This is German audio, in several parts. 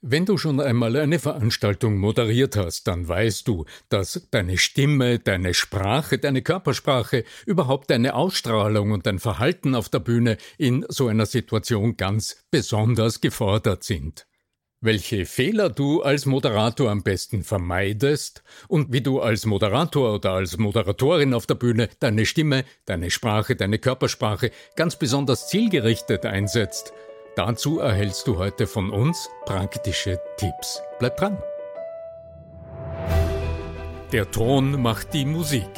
Wenn du schon einmal eine Veranstaltung moderiert hast, dann weißt du, dass deine Stimme, deine Sprache, deine Körpersprache, überhaupt deine Ausstrahlung und dein Verhalten auf der Bühne in so einer Situation ganz besonders gefordert sind. Welche Fehler du als Moderator am besten vermeidest und wie du als Moderator oder als Moderatorin auf der Bühne deine Stimme, deine Sprache, deine Körpersprache ganz besonders zielgerichtet einsetzt, Dazu erhältst du heute von uns praktische Tipps. Bleib dran! Der Ton macht die Musik.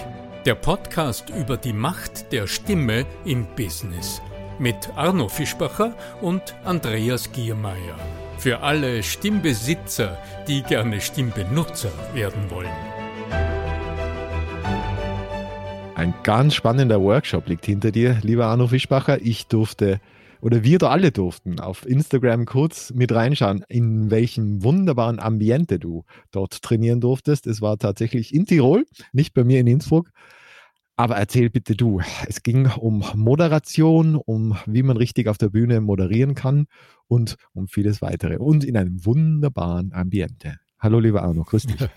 Der Podcast über die Macht der Stimme im Business. Mit Arno Fischbacher und Andreas Giermeier. Für alle Stimmbesitzer, die gerne Stimmbenutzer werden wollen. Ein ganz spannender Workshop liegt hinter dir, lieber Arno Fischbacher. Ich durfte oder wir da alle durften auf Instagram kurz mit reinschauen, in welchem wunderbaren Ambiente du dort trainieren durftest. Es war tatsächlich in Tirol, nicht bei mir in Innsbruck. Aber erzähl bitte du, es ging um Moderation, um wie man richtig auf der Bühne moderieren kann und um vieles weitere und in einem wunderbaren Ambiente. Hallo, lieber Arno, grüß dich.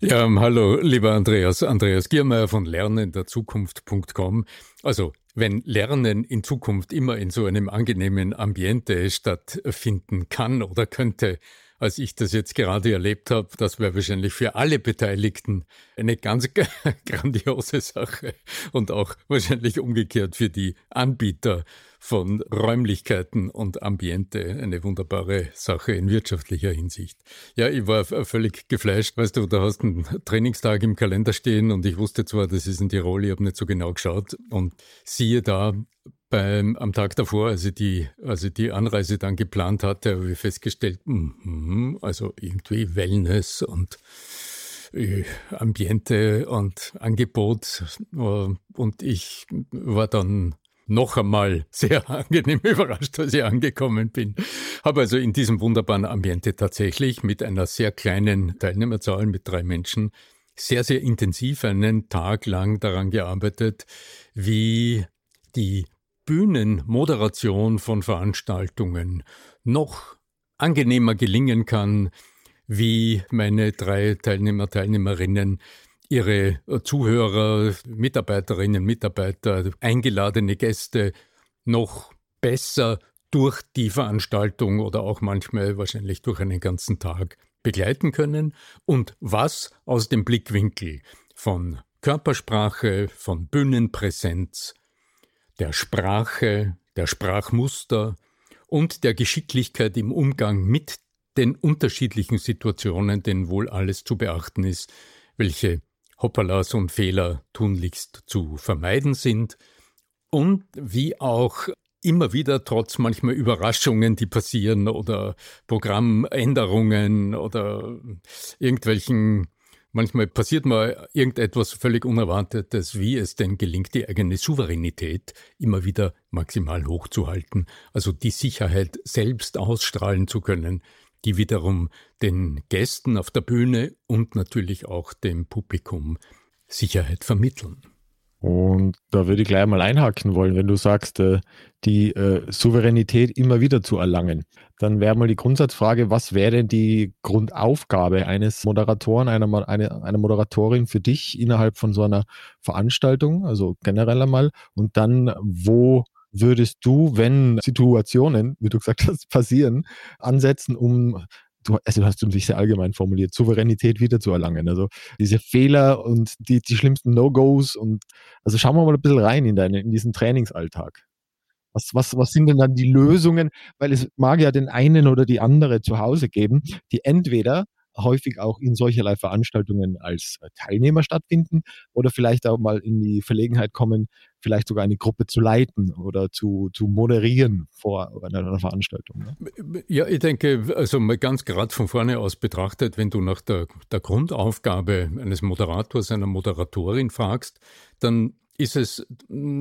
Ja, hallo, lieber Andreas. Andreas Giermeier von lernenderzukunft.com. Also, wenn Lernen in Zukunft immer in so einem angenehmen Ambiente stattfinden kann oder könnte, als ich das jetzt gerade erlebt habe, das wäre wahrscheinlich für alle Beteiligten eine ganz grandiose Sache und auch wahrscheinlich umgekehrt für die Anbieter von Räumlichkeiten und Ambiente eine wunderbare Sache in wirtschaftlicher Hinsicht. Ja, ich war völlig geflasht. Weißt du, da hast einen Trainingstag im Kalender stehen und ich wusste zwar, das ist in Tirol, ich habe nicht so genau geschaut und siehe da, beim, am Tag davor, als ich, die, als ich die Anreise dann geplant hatte, habe ich festgestellt, mm, also irgendwie Wellness und äh, Ambiente und Angebot. Äh, und ich war dann noch einmal sehr angenehm überrascht, als ich angekommen bin. Habe also in diesem wunderbaren Ambiente tatsächlich mit einer sehr kleinen Teilnehmerzahl mit drei Menschen sehr, sehr intensiv einen Tag lang daran gearbeitet, wie die Bühnenmoderation von Veranstaltungen noch angenehmer gelingen kann, wie meine drei Teilnehmer, Teilnehmerinnen ihre äh, Zuhörer, Mitarbeiterinnen, Mitarbeiter, eingeladene Gäste noch besser durch die Veranstaltung oder auch manchmal wahrscheinlich durch einen ganzen Tag begleiten können? Und was aus dem Blickwinkel von Körpersprache, von Bühnenpräsenz, der Sprache, der Sprachmuster und der Geschicklichkeit im Umgang mit den unterschiedlichen Situationen denn wohl alles zu beachten ist, welche Hoppalas und Fehler tunlichst zu vermeiden sind und wie auch immer wieder trotz manchmal Überraschungen, die passieren oder Programmänderungen oder irgendwelchen Manchmal passiert mal irgendetwas völlig Unerwartetes, wie es denn gelingt, die eigene Souveränität immer wieder maximal hochzuhalten, also die Sicherheit selbst ausstrahlen zu können, die wiederum den Gästen auf der Bühne und natürlich auch dem Publikum Sicherheit vermitteln. Und da würde ich gleich mal einhaken wollen, wenn du sagst, äh, die äh, Souveränität immer wieder zu erlangen. Dann wäre mal die Grundsatzfrage, was wäre die Grundaufgabe eines Moderatoren, einer, einer Moderatorin für dich innerhalb von so einer Veranstaltung, also generell einmal, und dann, wo würdest du, wenn Situationen, wie du gesagt hast, passieren, ansetzen, um du, also hast du dich sehr allgemein formuliert, Souveränität wiederzuerlangen. Also diese Fehler und die, die schlimmsten No-Gos und also schauen wir mal ein bisschen rein in deine, in diesen Trainingsalltag. Was, was, was sind denn dann die Lösungen? Weil es mag ja den einen oder die andere zu Hause geben, die entweder häufig auch in solcherlei Veranstaltungen als äh, Teilnehmer stattfinden oder vielleicht auch mal in die Verlegenheit kommen, vielleicht sogar eine Gruppe zu leiten oder zu, zu moderieren vor einer Veranstaltung. Ne? Ja, ich denke, also mal ganz gerade von vorne aus betrachtet, wenn du nach der, der Grundaufgabe eines Moderators, einer Moderatorin fragst, dann ist es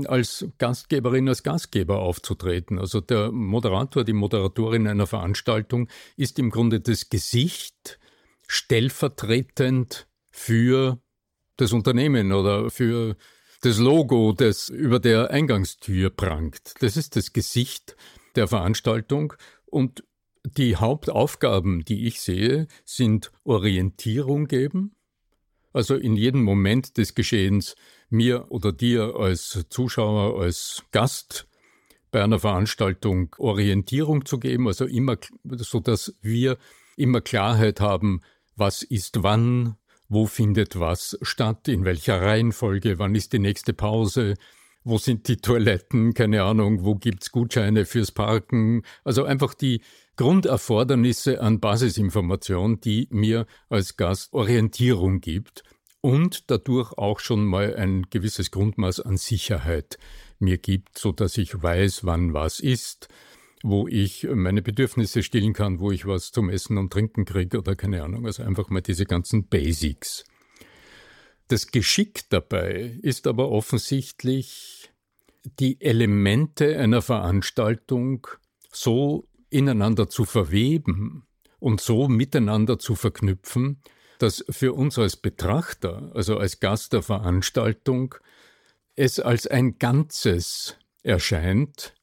als Gastgeberin, als Gastgeber aufzutreten. Also der Moderator, die Moderatorin einer Veranstaltung ist im Grunde das Gesicht stellvertretend für das Unternehmen oder für das Logo, das über der Eingangstür prangt. Das ist das Gesicht der Veranstaltung. Und Die Hauptaufgaben, die ich sehe, sind Orientierung geben, also in jedem Moment des Geschehens mir oder dir als Zuschauer, als Gast bei einer Veranstaltung Orientierung zu geben, also immer, so dass wir immer Klarheit haben, was ist wann, wo findet was statt, in welcher Reihenfolge, wann ist die nächste Pause, wo sind die Toiletten, keine Ahnung, wo gibt's Gutscheine fürs Parken, also einfach die Grunderfordernisse an Basisinformation, die mir als Gast Orientierung gibt und dadurch auch schon mal ein gewisses Grundmaß an Sicherheit mir gibt, so dass ich weiß, wann was ist, wo ich meine Bedürfnisse stillen kann, wo ich was zum Essen und Trinken kriege oder keine Ahnung, also einfach mal diese ganzen Basics. Das Geschick dabei ist aber offensichtlich, die Elemente einer Veranstaltung so ineinander zu verweben und so miteinander zu verknüpfen, dass für uns als Betrachter, also als Gast der Veranstaltung, es als ein Ganzes erscheint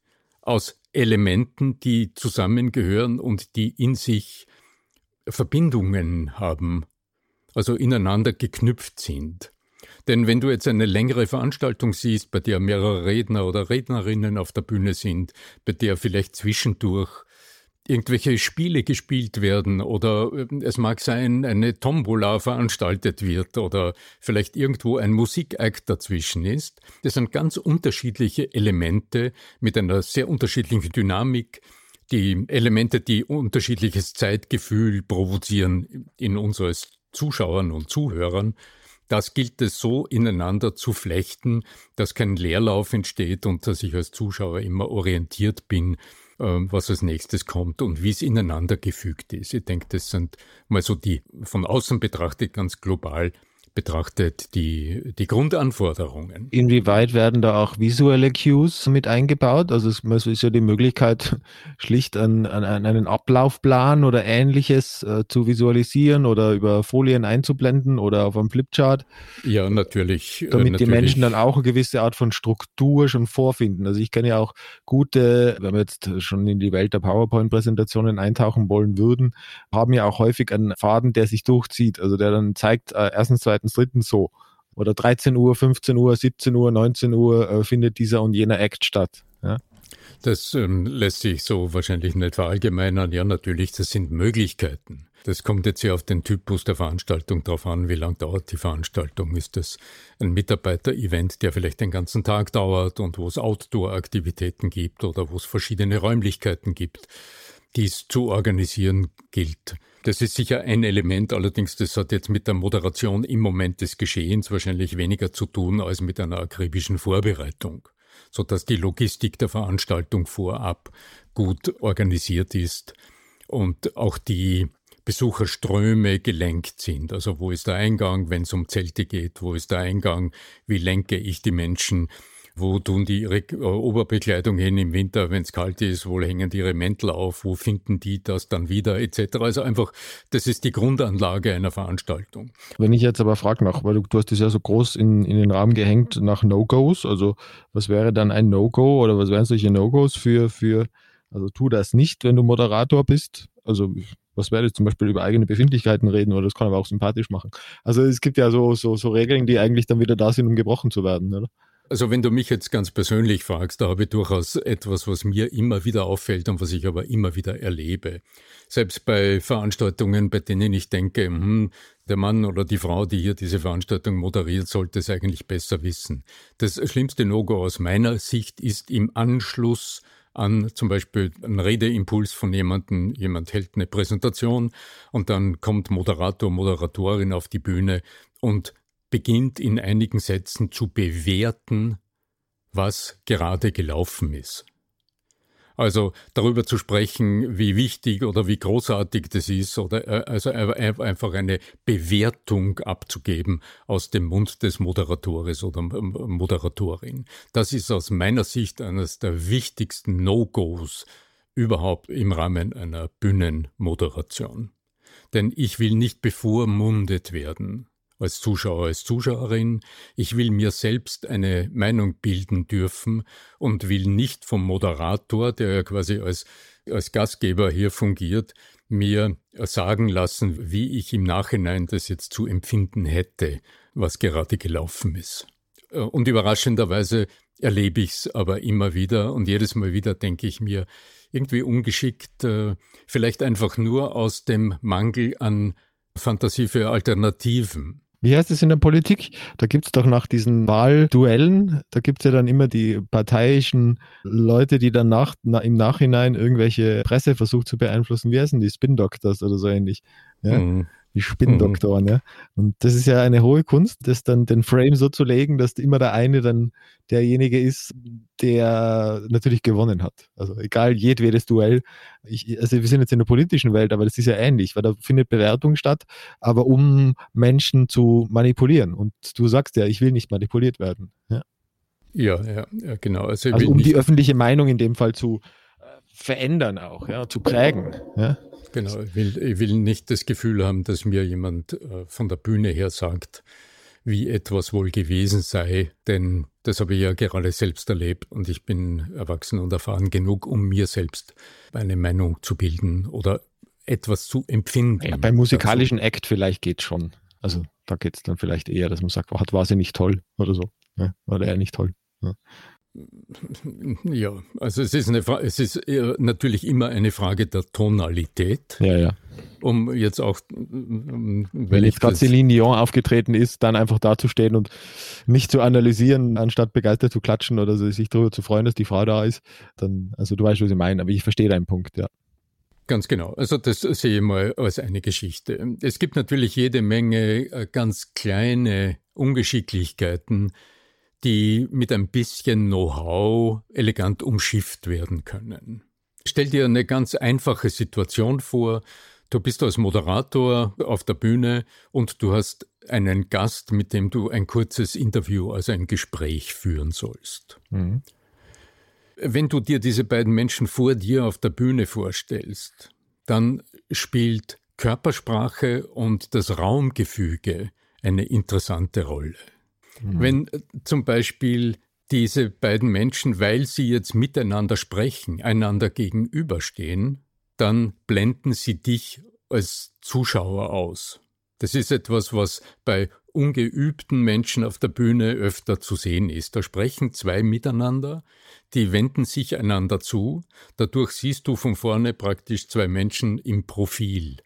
aus Elementen, die zusammengehören und die in sich Verbindungen haben, also ineinander geknüpft sind. Denn wenn du jetzt eine längere Veranstaltung siehst, bei der mehrere Redner oder Rednerinnen auf der Bühne sind, bei der vielleicht zwischendurch irgendwelche Spiele gespielt werden oder ähm, es mag sein, eine Tombola veranstaltet wird oder vielleicht irgendwo ein Musikakt dazwischen ist. Das sind ganz unterschiedliche Elemente mit einer sehr unterschiedlichen Dynamik, die Elemente, die unterschiedliches Zeitgefühl provozieren in uns als Zuschauern und Zuhörern. Das gilt es so ineinander zu flechten, dass kein Leerlauf entsteht und dass ich als Zuschauer immer orientiert bin ähm, was als nächstes kommt und wie es ineinander gefügt ist. Ich denke, das sind mal so die von außen betrachtet ganz global betrachtet die, die Grundanforderungen. Inwieweit werden da auch visuelle Cues mit eingebaut? Also es ist ja die Möglichkeit, schlicht an, an, einen Ablaufplan oder ähnliches äh, zu visualisieren oder über Folien einzublenden oder auf einem Flipchart. Ja, natürlich. Äh, Damit natürlich. die Menschen dann auch eine gewisse Art von Struktur schon vorfinden. Also ich kenne ja auch gute, wenn wir jetzt schon in die Welt der PowerPoint-Präsentationen eintauchen wollen würden, haben ja auch häufig einen Faden, der sich durchzieht. Also der dann zeigt, äh, erstens, zweitens, drittens so. Oder 13 Uhr, 15 Uhr, 17 Uhr, 19 Uhr äh, findet dieser und jener Act statt. Ja? Das ähm, lässt sich so wahrscheinlich nicht verallgemeinern. Ja, natürlich, das sind Möglichkeiten. Das kommt jetzt ja auf den Typus der Veranstaltung drauf an, wie lang dauert die Veranstaltung. Ist das ein Mitarbeiter-Event, der vielleicht den ganzen Tag dauert und wo es Outdoor-Aktivitäten gibt oder wo es verschiedene Räumlichkeiten gibt, die es zu organisieren gilt. Das ist sicher ein Element, allerdings das hat jetzt mit der Moderation im Moment des Geschehens wahrscheinlich weniger zu tun als mit einer akribischen Vorbereitung, so dass die Logistik der Veranstaltung vorab gut organisiert ist und auch die Besucherströme gelenkt sind. Also wo ist der Eingang, wenn es um Zelte geht, wo ist der Eingang, wie lenke ich die Menschen, wo tun die ihre äh, Oberbekleidung hin im Winter, wenn es kalt ist? Wo hängen die ihre Mäntel auf? Wo finden die das dann wieder? Etc. Also einfach, das ist die Grundanlage einer Veranstaltung. Wenn ich jetzt aber frage nach, weil du, du hast das ja so groß in, in den Rahmen gehängt nach No-Gos, also was wäre dann ein No-Go oder was wären solche No-Gos für, für, also tu das nicht, wenn du Moderator bist? Also was wäre das zum Beispiel über eigene Befindlichkeiten reden oder das kann aber auch sympathisch machen. Also es gibt ja so, so, so Regeln, die eigentlich dann wieder da sind, um gebrochen zu werden, oder? Also wenn du mich jetzt ganz persönlich fragst, da habe ich durchaus etwas, was mir immer wieder auffällt und was ich aber immer wieder erlebe. Selbst bei Veranstaltungen, bei denen ich denke, hm, der Mann oder die Frau, die hier diese Veranstaltung moderiert, sollte es eigentlich besser wissen. Das schlimmste No-Go aus meiner Sicht ist im Anschluss an zum Beispiel einen Redeimpuls von jemandem, jemand hält eine Präsentation und dann kommt Moderator, Moderatorin auf die Bühne und beginnt in einigen Sätzen zu bewerten, was gerade gelaufen ist. Also darüber zu sprechen, wie wichtig oder wie großartig das ist, oder äh, also einfach eine Bewertung abzugeben aus dem Mund des Moderatores oder Moderatorin. Das ist aus meiner Sicht eines der wichtigsten No-Gos überhaupt im Rahmen einer Bühnenmoderation. Denn ich will nicht bevormundet werden als Zuschauer, als Zuschauerin. Ich will mir selbst eine Meinung bilden dürfen und will nicht vom Moderator, der ja quasi als als Gastgeber hier fungiert, mir sagen lassen, wie ich im Nachhinein das jetzt zu empfinden hätte, was gerade gelaufen ist. Äh, und überraschenderweise erlebe ich es aber immer wieder und jedes Mal wieder denke ich mir, irgendwie ungeschickt, äh, vielleicht einfach nur aus dem Mangel an Fantasie für Alternativen. Wie heißt es in der Politik? Da gibt es doch nach diesen Wahlduellen, da gibt es ja dann immer die parteiischen Leute, die dann nach, na, im Nachhinein irgendwelche Presse versucht zu beeinflussen. Wie heißen die? Spin Doctors oder so ähnlich. Ja? Mhm die Spinndoktoren, mhm. ja. Und das ist ja eine hohe Kunst, das dann den Frame so zu legen, dass immer der eine dann derjenige ist, der natürlich gewonnen hat. Also egal, jedwedes Duell. Ich, also wir sind jetzt in der politischen Welt, aber das ist ja ähnlich, weil da findet Bewertung statt, aber um Menschen zu manipulieren. Und du sagst ja, ich will nicht manipuliert werden. Ja, ja, ja, ja genau. Also, also um die öffentliche Meinung in dem Fall zu äh, verändern auch, ja, zu prägen. Ja. Genau, ich will, ich will nicht das Gefühl haben, dass mir jemand äh, von der Bühne her sagt, wie etwas wohl gewesen sei, denn das habe ich ja gerade selbst erlebt und ich bin erwachsen und erfahren genug, um mir selbst eine Meinung zu bilden oder etwas zu empfinden. Ja, beim musikalischen dazu. Act vielleicht geht es schon. Also da geht es dann vielleicht eher, dass man sagt, oh, war sie nicht toll oder so. Ja, war der nicht toll. Ja. Ja, also es ist, eine, es ist natürlich immer eine Frage der Tonalität. Ja, ja. Um jetzt auch. Wenn jetzt gerade Céline Dion aufgetreten ist, dann einfach dazustehen und nicht zu analysieren, anstatt begeistert zu klatschen oder sich darüber zu freuen, dass die Frau da ist, dann, also du weißt, was ich meine, aber ich verstehe deinen Punkt, ja. Ganz genau. Also das sehe ich mal als eine Geschichte. Es gibt natürlich jede Menge äh, ganz kleine Ungeschicklichkeiten, die mit ein bisschen Know-how elegant umschifft werden können. Stell dir eine ganz einfache Situation vor. Du bist als Moderator auf der Bühne und du hast einen Gast, mit dem du ein kurzes Interview, also ein Gespräch führen sollst. Mhm. Wenn du dir diese beiden Menschen vor dir auf der Bühne vorstellst, dann spielt Körpersprache und das Raumgefüge eine interessante Rolle. Mhm. Wenn äh, zum Beispiel diese beiden Menschen, weil sie jetzt miteinander sprechen, einander gegenüberstehen, dann blenden sie dich als Zuschauer aus. Das ist etwas, was bei ungeübten Menschen auf der Bühne öfter zu sehen ist. Da sprechen zwei miteinander, die wenden sich einander zu, dadurch siehst du von vorne praktisch zwei Menschen im Profil,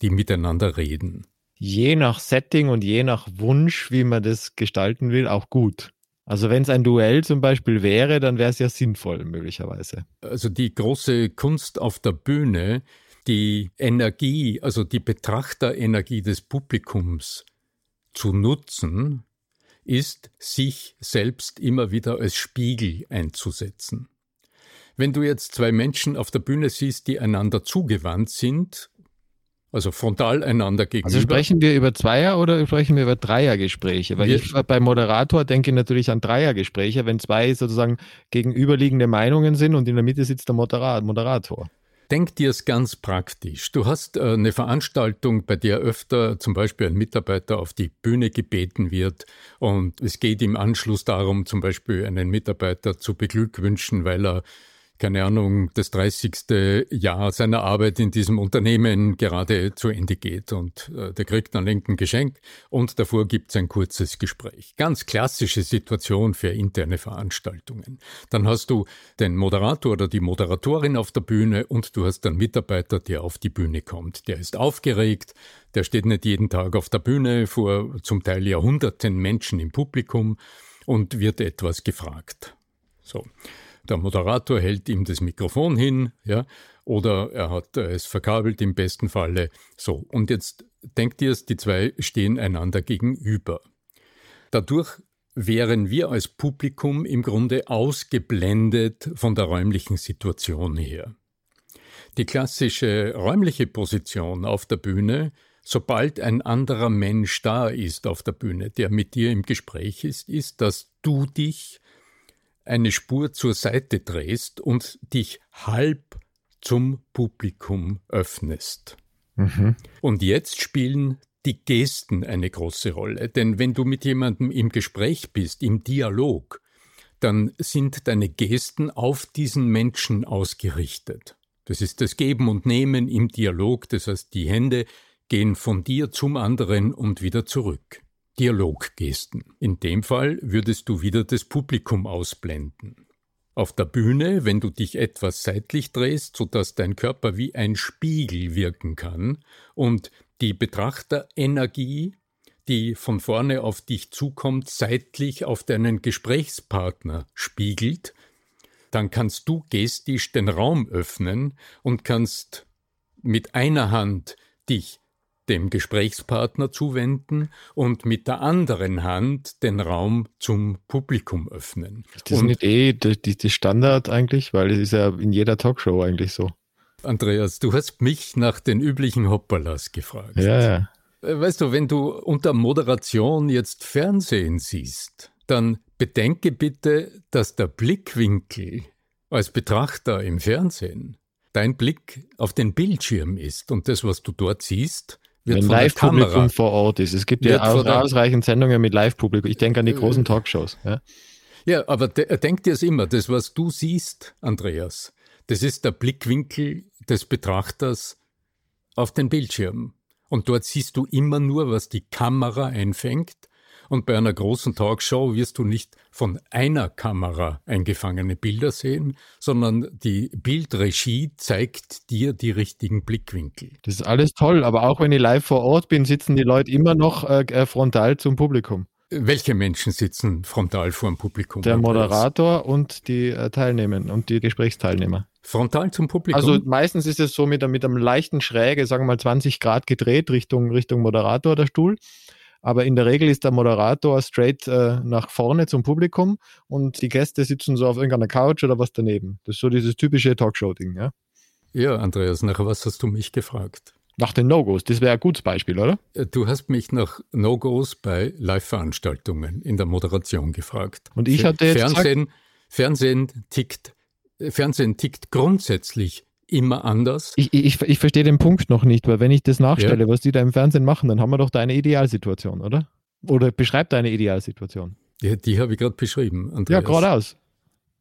die miteinander reden je nach Setting und je nach Wunsch, wie man das gestalten will, auch gut. Also wenn es ein Duell zum Beispiel wäre, dann wäre es ja sinnvoll möglicherweise. Also die große Kunst auf der Bühne, die Energie, also die Betrachterenergie des Publikums zu nutzen, ist, sich selbst immer wieder als Spiegel einzusetzen. Wenn du jetzt zwei Menschen auf der Bühne siehst, die einander zugewandt sind also frontal einander gegenüber. Also sprechen wir über Zweier- oder sprechen wir über Dreiergespräche? Weil wir ich beim Moderator denke natürlich an Dreiergespräche, wenn zwei sozusagen gegenüberliegende Meinungen sind und in der Mitte sitzt der Moderator. Denk dir es ganz praktisch. Du hast äh, eine Veranstaltung, bei der öfter zum Beispiel ein Mitarbeiter auf die Bühne gebeten wird und es geht im Anschluss darum, zum Beispiel einen Mitarbeiter zu beglückwünschen, weil er keine Ahnung, das 30. Jahr seiner Arbeit in diesem Unternehmen gerade zu Ende geht und äh, der kriegt dann ein Geschenk und davor gibt es ein kurzes Gespräch. Ganz klassische Situation für interne Veranstaltungen. Dann hast du den Moderator oder die Moderatorin auf der Bühne und du hast einen Mitarbeiter, der auf die Bühne kommt. Der ist aufgeregt, der steht nicht jeden Tag auf der Bühne vor zum Teil Jahrhunderten Menschen im Publikum und wird etwas gefragt. So. Der Moderator hält ihm das Mikrofon hin, ja, oder er hat es verkabelt im besten Falle. So, und jetzt denkt ihr es, die zwei stehen einander gegenüber. Dadurch wären wir als Publikum im Grunde ausgeblendet von der räumlichen Situation her. Die klassische räumliche Position auf der Bühne, sobald ein anderer Mensch da ist auf der Bühne, der mit dir im Gespräch ist, ist, dass du dich eine Spur zur Seite drehst und dich halb zum Publikum öffnest. Mhm. Und jetzt spielen die Gesten eine große Rolle, denn wenn du mit jemandem im Gespräch bist, im Dialog, dann sind deine Gesten auf diesen Menschen ausgerichtet. Das ist das Geben und Nehmen im Dialog, das heißt, die Hände gehen von dir zum anderen und wieder zurück. Dialoggesten. In dem Fall würdest du wieder das Publikum ausblenden. Auf der Bühne, wenn du dich etwas seitlich drehst, sodass dein Körper wie ein Spiegel wirken kann und die Betrachterenergie, die von vorne auf dich zukommt, seitlich auf deinen Gesprächspartner spiegelt, dann kannst du gestisch den Raum öffnen und kannst mit einer Hand dich dem Gesprächspartner zuwenden und mit der anderen Hand den Raum zum Publikum öffnen. Ist das und, nicht eh die, die Standard eigentlich? Weil es ist ja in jeder Talkshow eigentlich so. Andreas, du hast mich nach den üblichen Hoppalas gefragt. Ja, ja. Äh, weißt du, wenn du unter Moderation jetzt Fernsehen siehst, dann bedenke bitte, dass der Blickwinkel als Betrachter im Fernsehen dein Blick auf den Bildschirm ist und das, was du dort siehst, wird Wenn Live-Publikum vor Ort ist. Es gibt ja auch ausreichend Sendungen mit Live-Publikum. Ich denke an die großen Talkshows. Ja, ja aber de denk dir es immer, das, was du siehst, Andreas, das ist der Blickwinkel des Betrachters auf den Bildschirm. Und dort siehst du immer nur, was die Kamera einfängt. Und bei einer großen Talkshow wirst du nicht von einer Kamera eingefangene Bilder sehen, sondern die Bildregie zeigt dir die richtigen Blickwinkel. Das ist alles toll, aber auch wenn ich live vor Ort bin, sitzen die Leute immer noch äh, äh frontal zum Publikum. Welche Menschen sitzen frontal vor dem Publikum? Der Moderator und die äh, Teilnehmer und die Gesprächsteilnehmer. Frontal zum Publikum? Also meistens ist es so mit, mit einem leichten Schräge, sagen wir mal 20 Grad gedreht Richtung, Richtung Moderator der Stuhl. Aber in der Regel ist der Moderator straight äh, nach vorne zum Publikum und die Gäste sitzen so auf irgendeiner Couch oder was daneben. Das ist so dieses typische Talkshow-Ding, ja? Ja, Andreas, nach was hast du mich gefragt? Nach den No-Gos, das wäre ein gutes Beispiel, oder? Äh, du hast mich nach No-Gos bei Live-Veranstaltungen in der Moderation gefragt. Und ich hatte jetzt Fernsehen, Fernsehen tickt Fernsehen tickt grundsätzlich immer anders. Ich, ich, ich verstehe den Punkt noch nicht, weil wenn ich das nachstelle, ja. was die da im Fernsehen machen, dann haben wir doch deine Idealsituation, oder? Oder beschreib deine Idealsituation. Ja, die habe ich gerade beschrieben. Andreas. Ja, geradeaus.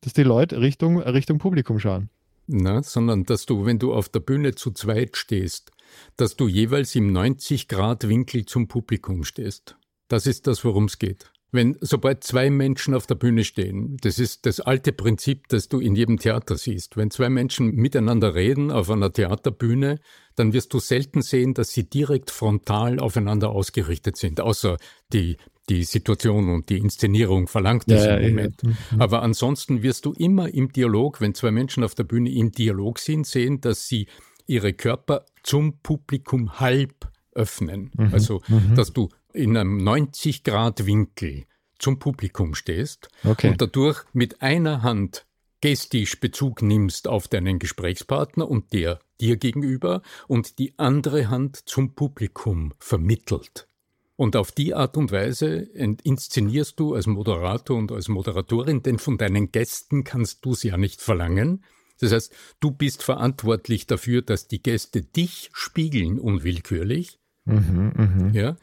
Dass die Leute Richtung, Richtung Publikum schauen. Na, sondern dass du, wenn du auf der Bühne zu zweit stehst, dass du jeweils im 90-Grad-Winkel zum Publikum stehst. Das ist das, worum es geht. Wenn, sobald zwei Menschen auf der Bühne stehen, das ist das alte Prinzip, das du in jedem Theater siehst. Wenn zwei Menschen miteinander reden auf einer Theaterbühne, dann wirst du selten sehen, dass sie direkt frontal aufeinander ausgerichtet sind, außer die, die Situation und die Inszenierung verlangt das ja, im Moment. Ja, ja. Mhm. Aber ansonsten wirst du immer im Dialog, wenn zwei Menschen auf der Bühne im Dialog sind, sehen, dass sie ihre Körper zum Publikum halb öffnen. Mhm. Also, mhm. dass du in einem 90 Grad Winkel zum Publikum stehst okay. und dadurch mit einer Hand gestisch Bezug nimmst auf deinen Gesprächspartner und der dir gegenüber und die andere Hand zum Publikum vermittelt. Und auf die Art und Weise inszenierst du als Moderator und als Moderatorin, denn von deinen Gästen kannst du es ja nicht verlangen. Das heißt, du bist verantwortlich dafür, dass die Gäste dich spiegeln unwillkürlich. Mhm, mh. Ja,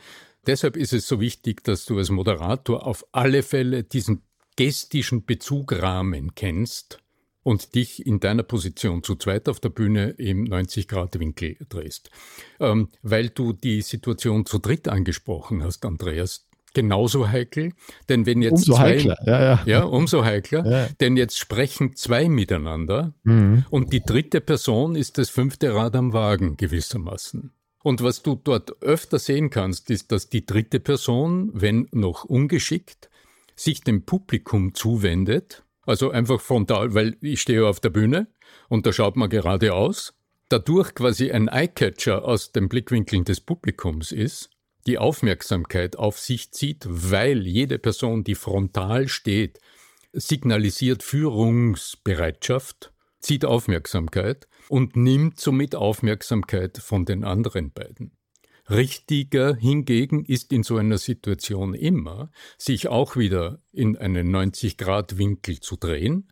Deshalb ist es so wichtig, dass du als Moderator auf alle Fälle diesen gestischen Bezugrahmen kennst und dich in deiner Position zu zweit auf der Bühne im 90-Grad-Winkel drehst. Ähm, weil du die Situation zu dritt angesprochen hast, Andreas, genauso heikel, denn wenn jetzt umso zwei, heikler, ja, ja. ja umso heikler, ja. denn jetzt sprechen zwei miteinander mhm. und die dritte Person ist das fünfte Rad am Wagen gewissermaßen. Und was du dort öfter sehen kannst, ist, dass die dritte Person, wenn noch ungeschickt, sich dem Publikum zuwendet, also einfach frontal, weil ich stehe auf der Bühne und da schaut man geradeaus, dadurch quasi ein Eyecatcher aus den Blickwinkeln des Publikums ist, die Aufmerksamkeit auf sich zieht, weil jede Person, die frontal steht, signalisiert Führungsbereitschaft, zieht Aufmerksamkeit und nimmt somit Aufmerksamkeit von den anderen beiden. Richtiger hingegen ist in so einer Situation immer, sich auch wieder in einen 90-Grad-Winkel zu drehen,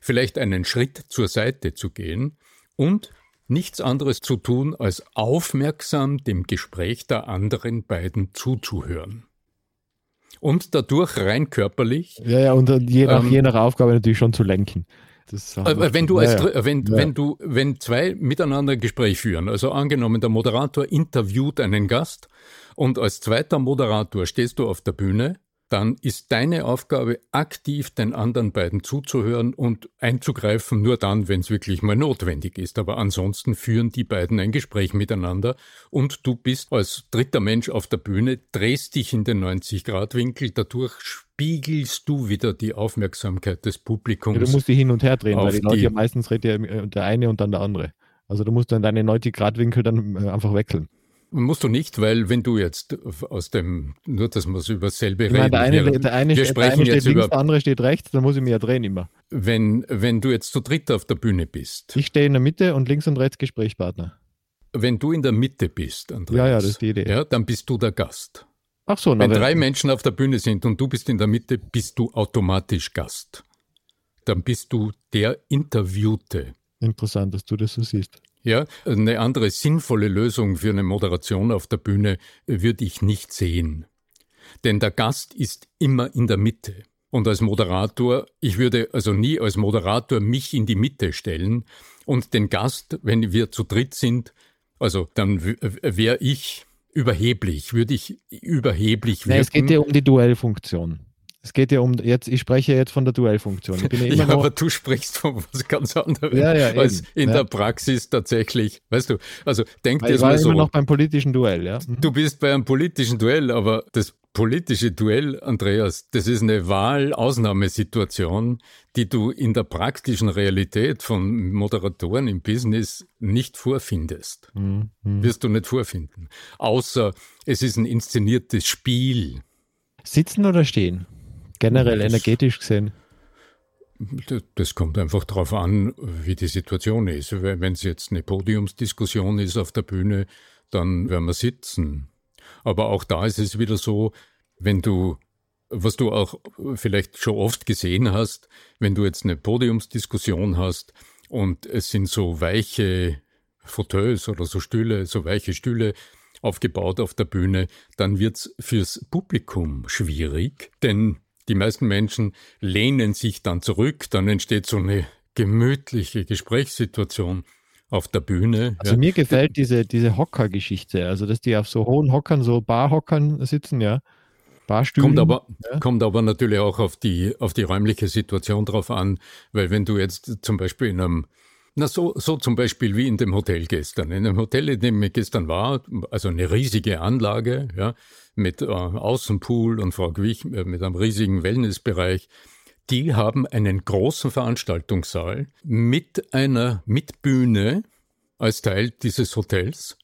vielleicht einen Schritt zur Seite zu gehen und nichts anderes zu tun, als aufmerksam dem Gespräch der anderen beiden zuzuhören. Und dadurch rein körperlich. Ja, ja, und je nach, ähm, je nach Aufgabe natürlich schon zu lenken. Äh, wenn du als, ja, wenn, ja. wenn du, wenn zwei miteinander ein Gespräch führen, also angenommen, der Moderator interviewt einen Gast und als zweiter Moderator stehst du auf der Bühne dann ist deine Aufgabe, aktiv den anderen beiden zuzuhören und einzugreifen, nur dann, wenn es wirklich mal notwendig ist. Aber ansonsten führen die beiden ein Gespräch miteinander und du bist als dritter Mensch auf der Bühne, drehst dich in den 90-Grad-Winkel, dadurch spiegelst du wieder die Aufmerksamkeit des Publikums. Ja, du musst die hin und her drehen, weil die Leute ja meistens redet ja der eine und dann der andere. Also du musst dann deine 90-Grad-Winkel dann äh, einfach wechseln. Musst du nicht, weil wenn du jetzt aus dem, nur dass wir es über dasselbe reden. der eine, wir, der eine, wir sprechen der eine steht links, der andere steht rechts, dann muss ich mich ja drehen immer. Wenn, wenn du jetzt zu dritt auf der Bühne bist. Ich stehe in der Mitte und links und rechts Gesprächspartner. Wenn du in der Mitte bist, Andreas, ja, ja, das ist die Idee. Ja, dann bist du der Gast. Ach so, Wenn drei Menschen auf der Bühne sind und du bist in der Mitte, bist du automatisch Gast. Dann bist du der Interviewte. Interessant, dass du das so siehst. Ja, eine andere sinnvolle Lösung für eine Moderation auf der Bühne würde ich nicht sehen. Denn der Gast ist immer in der Mitte. Und als Moderator, ich würde also nie als Moderator mich in die Mitte stellen und den Gast, wenn wir zu dritt sind, also dann wäre ich überheblich, würde ich überheblich wirken. Ja, es geht ja um die Duellfunktion. Es geht ja um, jetzt, ich spreche jetzt von der Duellfunktion. Ich bin ja, ja aber du sprichst von was ganz anderem ja, ja, als eben, in ja. der Praxis tatsächlich. Weißt du, also denk dir mal so. immer noch beim politischen Duell, ja. Mhm. Du bist bei einem politischen Duell, aber das politische Duell, Andreas, das ist eine Wahl-Ausnahmesituation, die du in der praktischen Realität von Moderatoren im Business nicht vorfindest. Mhm. Wirst du nicht vorfinden. Außer es ist ein inszeniertes Spiel. Sitzen oder stehen? Generell das, energetisch gesehen. Das kommt einfach darauf an, wie die Situation ist. Wenn es jetzt eine Podiumsdiskussion ist auf der Bühne, dann werden wir sitzen. Aber auch da ist es wieder so, wenn du, was du auch vielleicht schon oft gesehen hast, wenn du jetzt eine Podiumsdiskussion hast und es sind so weiche Fauteuils oder so Stühle, so weiche Stühle aufgebaut auf der Bühne, dann wird's fürs Publikum schwierig, denn die meisten Menschen lehnen sich dann zurück, dann entsteht so eine gemütliche Gesprächssituation auf der Bühne. Also ja. mir gefällt diese, diese Hocker-Geschichte, also dass die auf so hohen Hockern, so Barhockern sitzen, ja. Barstühlen. Kommt aber, ja. kommt aber natürlich auch auf die, auf die räumliche Situation drauf an, weil wenn du jetzt zum Beispiel in einem na, so, so zum Beispiel wie in dem Hotel gestern. In dem Hotel, in dem ich gestern war, also eine riesige Anlage, ja, mit äh, Außenpool und Frau Gwich, äh, mit einem riesigen Wellnessbereich. Die haben einen großen Veranstaltungssaal mit einer Mitbühne als Teil dieses Hotels.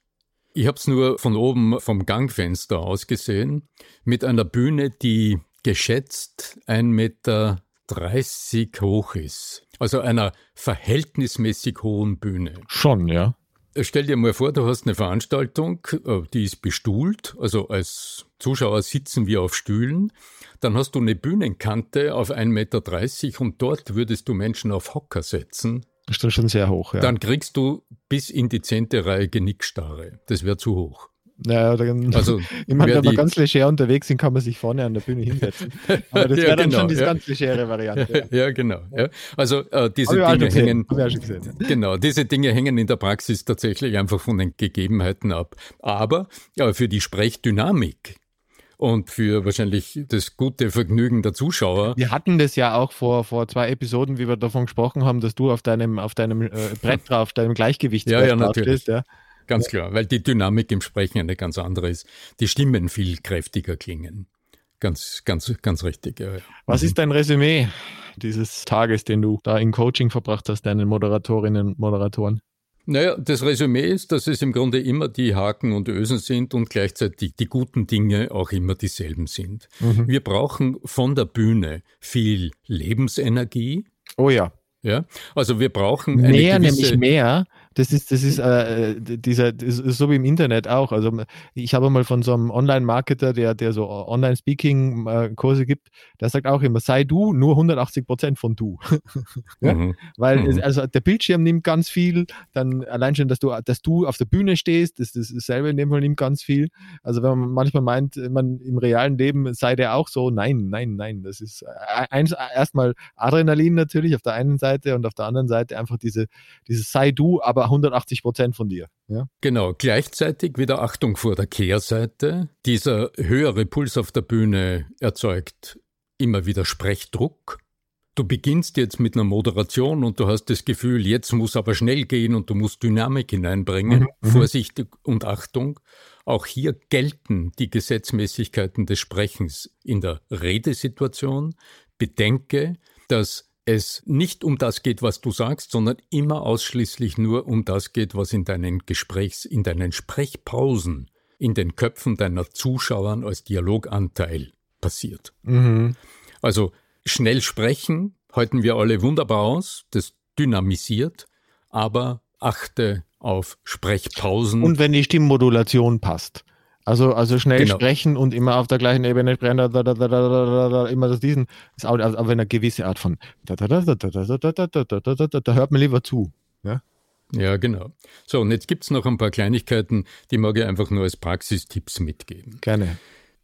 Ich habe es nur von oben vom Gangfenster aus gesehen, mit einer Bühne, die geschätzt ein Meter 30 hoch ist. Also einer verhältnismäßig hohen Bühne. Schon, ja. Äh, stell dir mal vor, du hast eine Veranstaltung, äh, die ist bestuhlt, also als Zuschauer sitzen wir auf Stühlen. Dann hast du eine Bühnenkante auf 1,30 Meter und dort würdest du Menschen auf Hocker setzen. Das ist schon sehr hoch, ja. Dann kriegst du bis in die zehnte Reihe Genickstarre. Das wäre zu hoch. Ja, dann, also, ich meine, wenn wir ganz leger unterwegs sind, kann man sich vorne an der Bühne hinsetzen. Aber das wäre ja, dann genau, schon die ja. ganz legere Variante. Ja, ja genau. Also äh, diese Dinge hängen. Genau, diese Dinge hängen in der Praxis tatsächlich einfach von den Gegebenheiten ab. Aber ja, für die Sprechdynamik und für wahrscheinlich das gute Vergnügen der Zuschauer. Wir hatten das ja auch vor, vor zwei Episoden, wie wir davon gesprochen haben, dass du auf deinem, auf deinem äh, Brett drauf, deinem Gleichgewicht ja, ja, natürlich. Stehst, ja. Ganz ja. klar, weil die Dynamik im Sprechen eine ganz andere ist. Die Stimmen viel kräftiger klingen. Ganz, ganz, ganz richtig. Ja, Was ist dein Resümee dieses Tages, den du da in Coaching verbracht hast, deinen Moderatorinnen und Moderatoren? Naja, das Resümee ist, dass es im Grunde immer die Haken und Ösen sind und gleichzeitig die guten Dinge auch immer dieselben sind. Mhm. Wir brauchen von der Bühne viel Lebensenergie. Oh ja. Ja, also wir brauchen mehr, gewisse, nämlich mehr, das ist, das ist, äh, dieser, das ist so wie im Internet auch. Also ich habe mal von so einem Online-Marketer, der, der so Online-Speaking-Kurse gibt, der sagt auch immer, sei du nur 180 Prozent von du. ja? mhm. Weil mhm. Es, also der Bildschirm nimmt ganz viel, dann allein schon, dass du, dass du auf der Bühne stehst, das, das selber in dem Fall nimmt ganz viel. Also wenn man manchmal meint, man im realen Leben sei der auch so, nein, nein, nein. Das ist äh, eins, erstmal Adrenalin natürlich auf der einen Seite und auf der anderen Seite einfach diese, dieses sei du, aber 180 Prozent von dir. Ja? Genau. Gleichzeitig wieder Achtung vor der Kehrseite. Dieser höhere Puls auf der Bühne erzeugt immer wieder Sprechdruck. Du beginnst jetzt mit einer Moderation und du hast das Gefühl, jetzt muss aber schnell gehen und du musst Dynamik hineinbringen. Mhm. mhm. Vorsicht und Achtung. Auch hier gelten die Gesetzmäßigkeiten des Sprechens in der Redesituation. Bedenke, dass es nicht um das geht, was du sagst, sondern immer ausschließlich nur um das geht, was in deinen Gesprächs, in deinen Sprechpausen, in den Köpfen deiner Zuschauer als Dialoganteil passiert. Mhm. Also schnell sprechen halten wir alle wunderbar aus, das dynamisiert, aber achte auf Sprechpausen. Und wenn die Stimmmodulation passt. Also, also schnell genau. sprechen und immer auf der gleichen Ebene sprechen, da, da, da, da, da, da, immer das diesen, ist auch, aber eine gewisse Art von da, hört man lieber zu. Ja, ja genau. So, und jetzt gibt es noch ein paar Kleinigkeiten, die mag ich einfach nur als Praxistipps mitgeben. Gerne.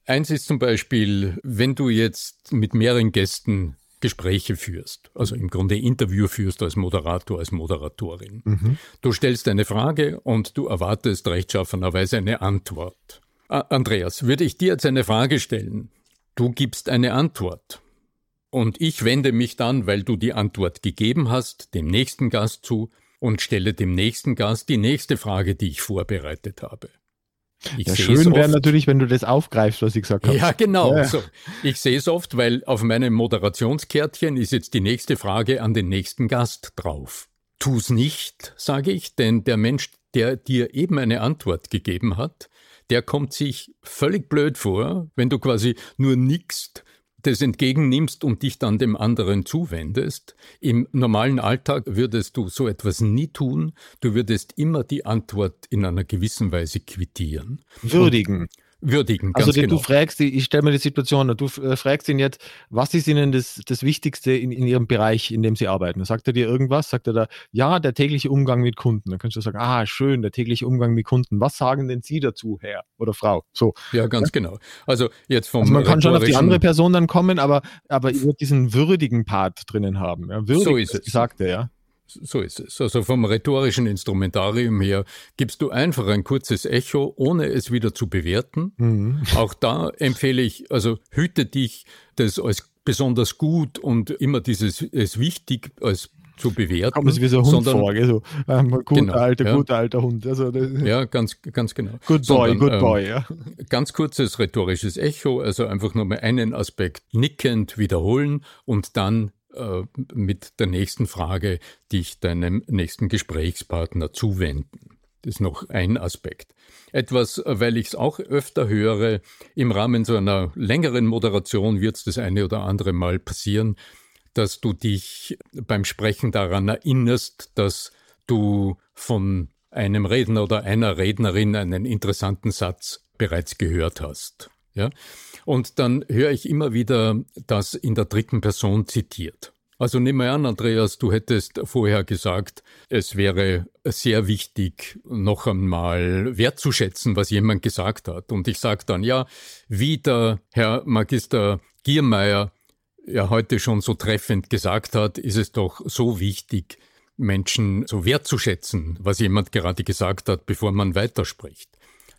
Eins ist zum Beispiel, wenn du jetzt mit mehreren Gästen Gespräche führst, also im Grunde Interview führst als Moderator, als Moderatorin. Mhm. Du stellst eine Frage und du erwartest rechtschaffenerweise eine Antwort. Andreas, würde ich dir jetzt eine Frage stellen. Du gibst eine Antwort. Und ich wende mich dann, weil du die Antwort gegeben hast, dem nächsten Gast zu und stelle dem nächsten Gast die nächste Frage, die ich vorbereitet habe. Ich ja, schön wäre natürlich, wenn du das aufgreifst, was ich gesagt habe. Ja, genau. Ja. So. Ich sehe es oft, weil auf meinem Moderationskärtchen ist jetzt die nächste Frage an den nächsten Gast drauf. Tu's nicht, sage ich, denn der Mensch, der dir eben eine Antwort gegeben hat, der kommt sich völlig blöd vor, wenn du quasi nur nickst, das entgegennimmst und dich dann dem anderen zuwendest. Im normalen Alltag würdest du so etwas nie tun. Du würdest immer die Antwort in einer gewissen Weise quittieren. Würdigen. Und würdigen. also genau. du fragst, ich stelle mir die Situation, du äh, fragst ihn jetzt, was ist Ihnen das, das Wichtigste in, in Ihrem Bereich, in dem Sie arbeiten? Sagt er dir irgendwas? Sagt er da, ja, der tägliche Umgang mit Kunden. Dann kannst du sagen, ah, schön, der tägliche Umgang mit Kunden. Was sagen denn Sie dazu, Herr oder Frau? So. Ja, ganz ja? genau. Also jetzt vom also man kann schon auf die andere Person dann kommen, aber, aber ihr wird diesen würdigen Part drinnen haben. Ja? Würdig, so ist es. Sagt er, ja. So ist es. Also vom rhetorischen Instrumentarium her gibst du einfach ein kurzes Echo, ohne es wieder zu bewerten. Mhm. Auch da empfehle ich, also hüte dich, das als besonders gut und immer dieses es wichtig als zu bewerten. Kommt es wie so ein Hund sondern, vor, so, ähm, guter genau, alter, ja. guter alter Hund. Also, ja, ganz, ganz genau. Good boy, sondern, good boy, ähm, ja. Ganz kurzes rhetorisches Echo, also einfach nur mal einen Aspekt nickend wiederholen und dann mit der nächsten Frage dich deinem nächsten Gesprächspartner zuwenden. Das ist noch ein Aspekt. Etwas, weil ich es auch öfter höre, im Rahmen so einer längeren Moderation wird es das eine oder andere Mal passieren, dass du dich beim Sprechen daran erinnerst, dass du von einem Redner oder einer Rednerin einen interessanten Satz bereits gehört hast. Ja? Und dann höre ich immer wieder das in der dritten Person zitiert. Also nimm mal an, Andreas, du hättest vorher gesagt, es wäre sehr wichtig, noch einmal wertzuschätzen, was jemand gesagt hat. Und ich sage dann, ja, wie der Herr Magister Giermeier ja heute schon so treffend gesagt hat, ist es doch so wichtig, Menschen so wertzuschätzen, was jemand gerade gesagt hat, bevor man weiterspricht.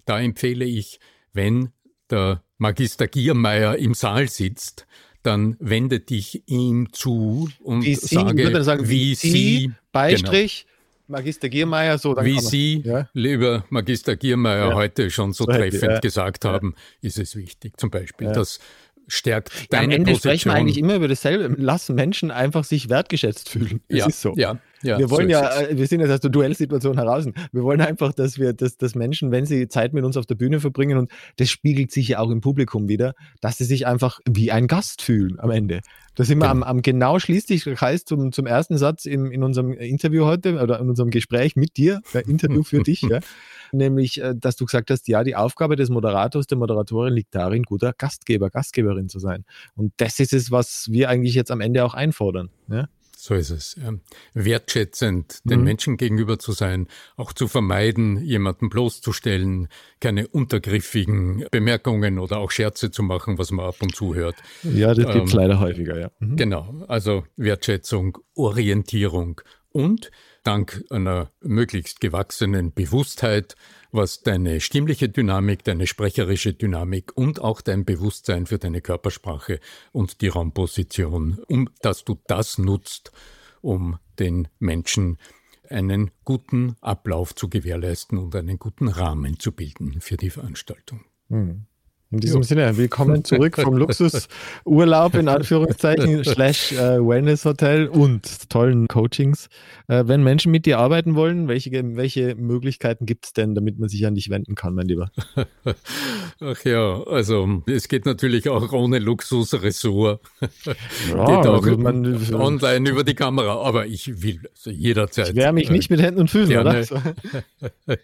Da empfehle ich, wenn der Magister Giermeier im Saal sitzt, dann wende dich ihm zu und wie Sie, sage, sagen, wie Sie, Sie Beistrich, genau. Magister Giermeier, so. Dann wie Sie, ja? lieber Magister Giermeier, ja. heute schon so treffend ja. gesagt haben, ist es wichtig. Zum Beispiel, das stärkt deine Am Ende Position. sprechen wir eigentlich immer über dasselbe. Lassen Menschen einfach sich wertgeschätzt fühlen. Das ja, so. Ja, Ja, wir wollen so ja, äh, wir sind jetzt aus der Duellsituation heraus. Wir wollen einfach, dass wir, dass, dass Menschen, wenn sie Zeit mit uns auf der Bühne verbringen, und das spiegelt sich ja auch im Publikum wieder, dass sie sich einfach wie ein Gast fühlen am Ende. Da sind wir genau. am, am genau schließt sich der Kreis zum, zum ersten Satz in, in unserem Interview heute oder in unserem Gespräch mit dir, Interview für dich, ja. Nämlich, äh, dass du gesagt hast, ja, die Aufgabe des Moderators, der Moderatorin liegt darin, guter Gastgeber, Gastgeberin zu sein. Und das ist es, was wir eigentlich jetzt am Ende auch einfordern. Ja? So ist es. Wertschätzend den mhm. Menschen gegenüber zu sein, auch zu vermeiden, jemanden bloßzustellen, keine untergriffigen Bemerkungen oder auch Scherze zu machen, was man ab und zu hört. Ja, das gibt es ähm, leider häufiger, ja. Mhm. Genau, also Wertschätzung, Orientierung und dank einer möglichst gewachsenen Bewusstheit was deine stimmliche Dynamik, deine sprecherische Dynamik und auch dein Bewusstsein für deine Körpersprache und die Raumposition, um dass du das nutzt, um den Menschen einen guten Ablauf zu gewährleisten und einen guten Rahmen zu bilden für die Veranstaltung. Hm. In diesem jo. Sinne, willkommen zurück vom Luxusurlaub in Anführungszeichen slash äh, Wellness Hotel und tollen Coachings. Äh, wenn Menschen mit dir arbeiten wollen, welche, welche Möglichkeiten gibt es denn, damit man sich an dich wenden kann, mein Lieber? Ach ja, also es geht natürlich auch ohne Luxusressort. Ja, geht auch also man, online über die Kamera, aber ich will also jederzeit. Ich wehre mich nicht mit Händen und Füßen, gerne. oder?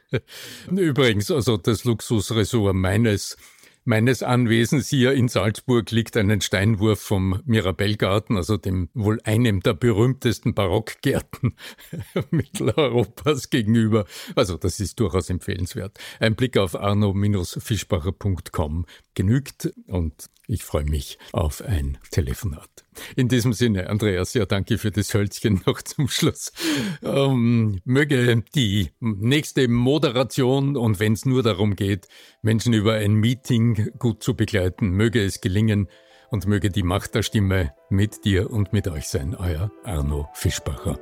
Übrigens, also das Luxusressort meines meines Anwesens hier in Salzburg liegt einen Steinwurf vom Mirabellgarten, also dem wohl einem der berühmtesten Barockgärten Mitteleuropas gegenüber. Also das ist durchaus empfehlenswert. Ein Blick auf arno-fischbacher.com genügt und ich freue mich auf ein Telefonat. In diesem Sinne, Andreas, ja, danke für das Hölzchen noch zum Schluss. Ähm, möge die nächste Moderation und wenn es nur darum geht, Menschen über ein Meeting gut zu begleiten, möge es gelingen und möge die Macht der Stimme mit dir und mit euch sein, euer Arno Fischbacher.